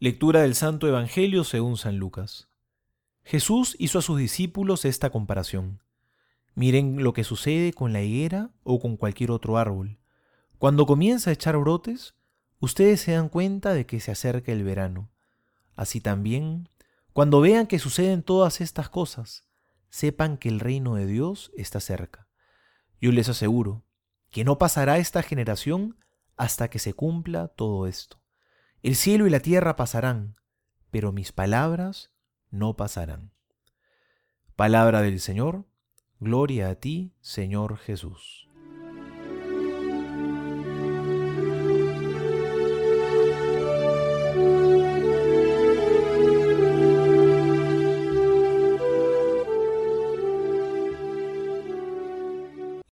Lectura del Santo Evangelio según San Lucas. Jesús hizo a sus discípulos esta comparación. Miren lo que sucede con la higuera o con cualquier otro árbol. Cuando comienza a echar brotes, ustedes se dan cuenta de que se acerca el verano. Así también, cuando vean que suceden todas estas cosas, sepan que el reino de Dios está cerca. Yo les aseguro que no pasará esta generación hasta que se cumpla todo esto. El cielo y la tierra pasarán, pero mis palabras no pasarán. Palabra del Señor, gloria a ti, Señor Jesús.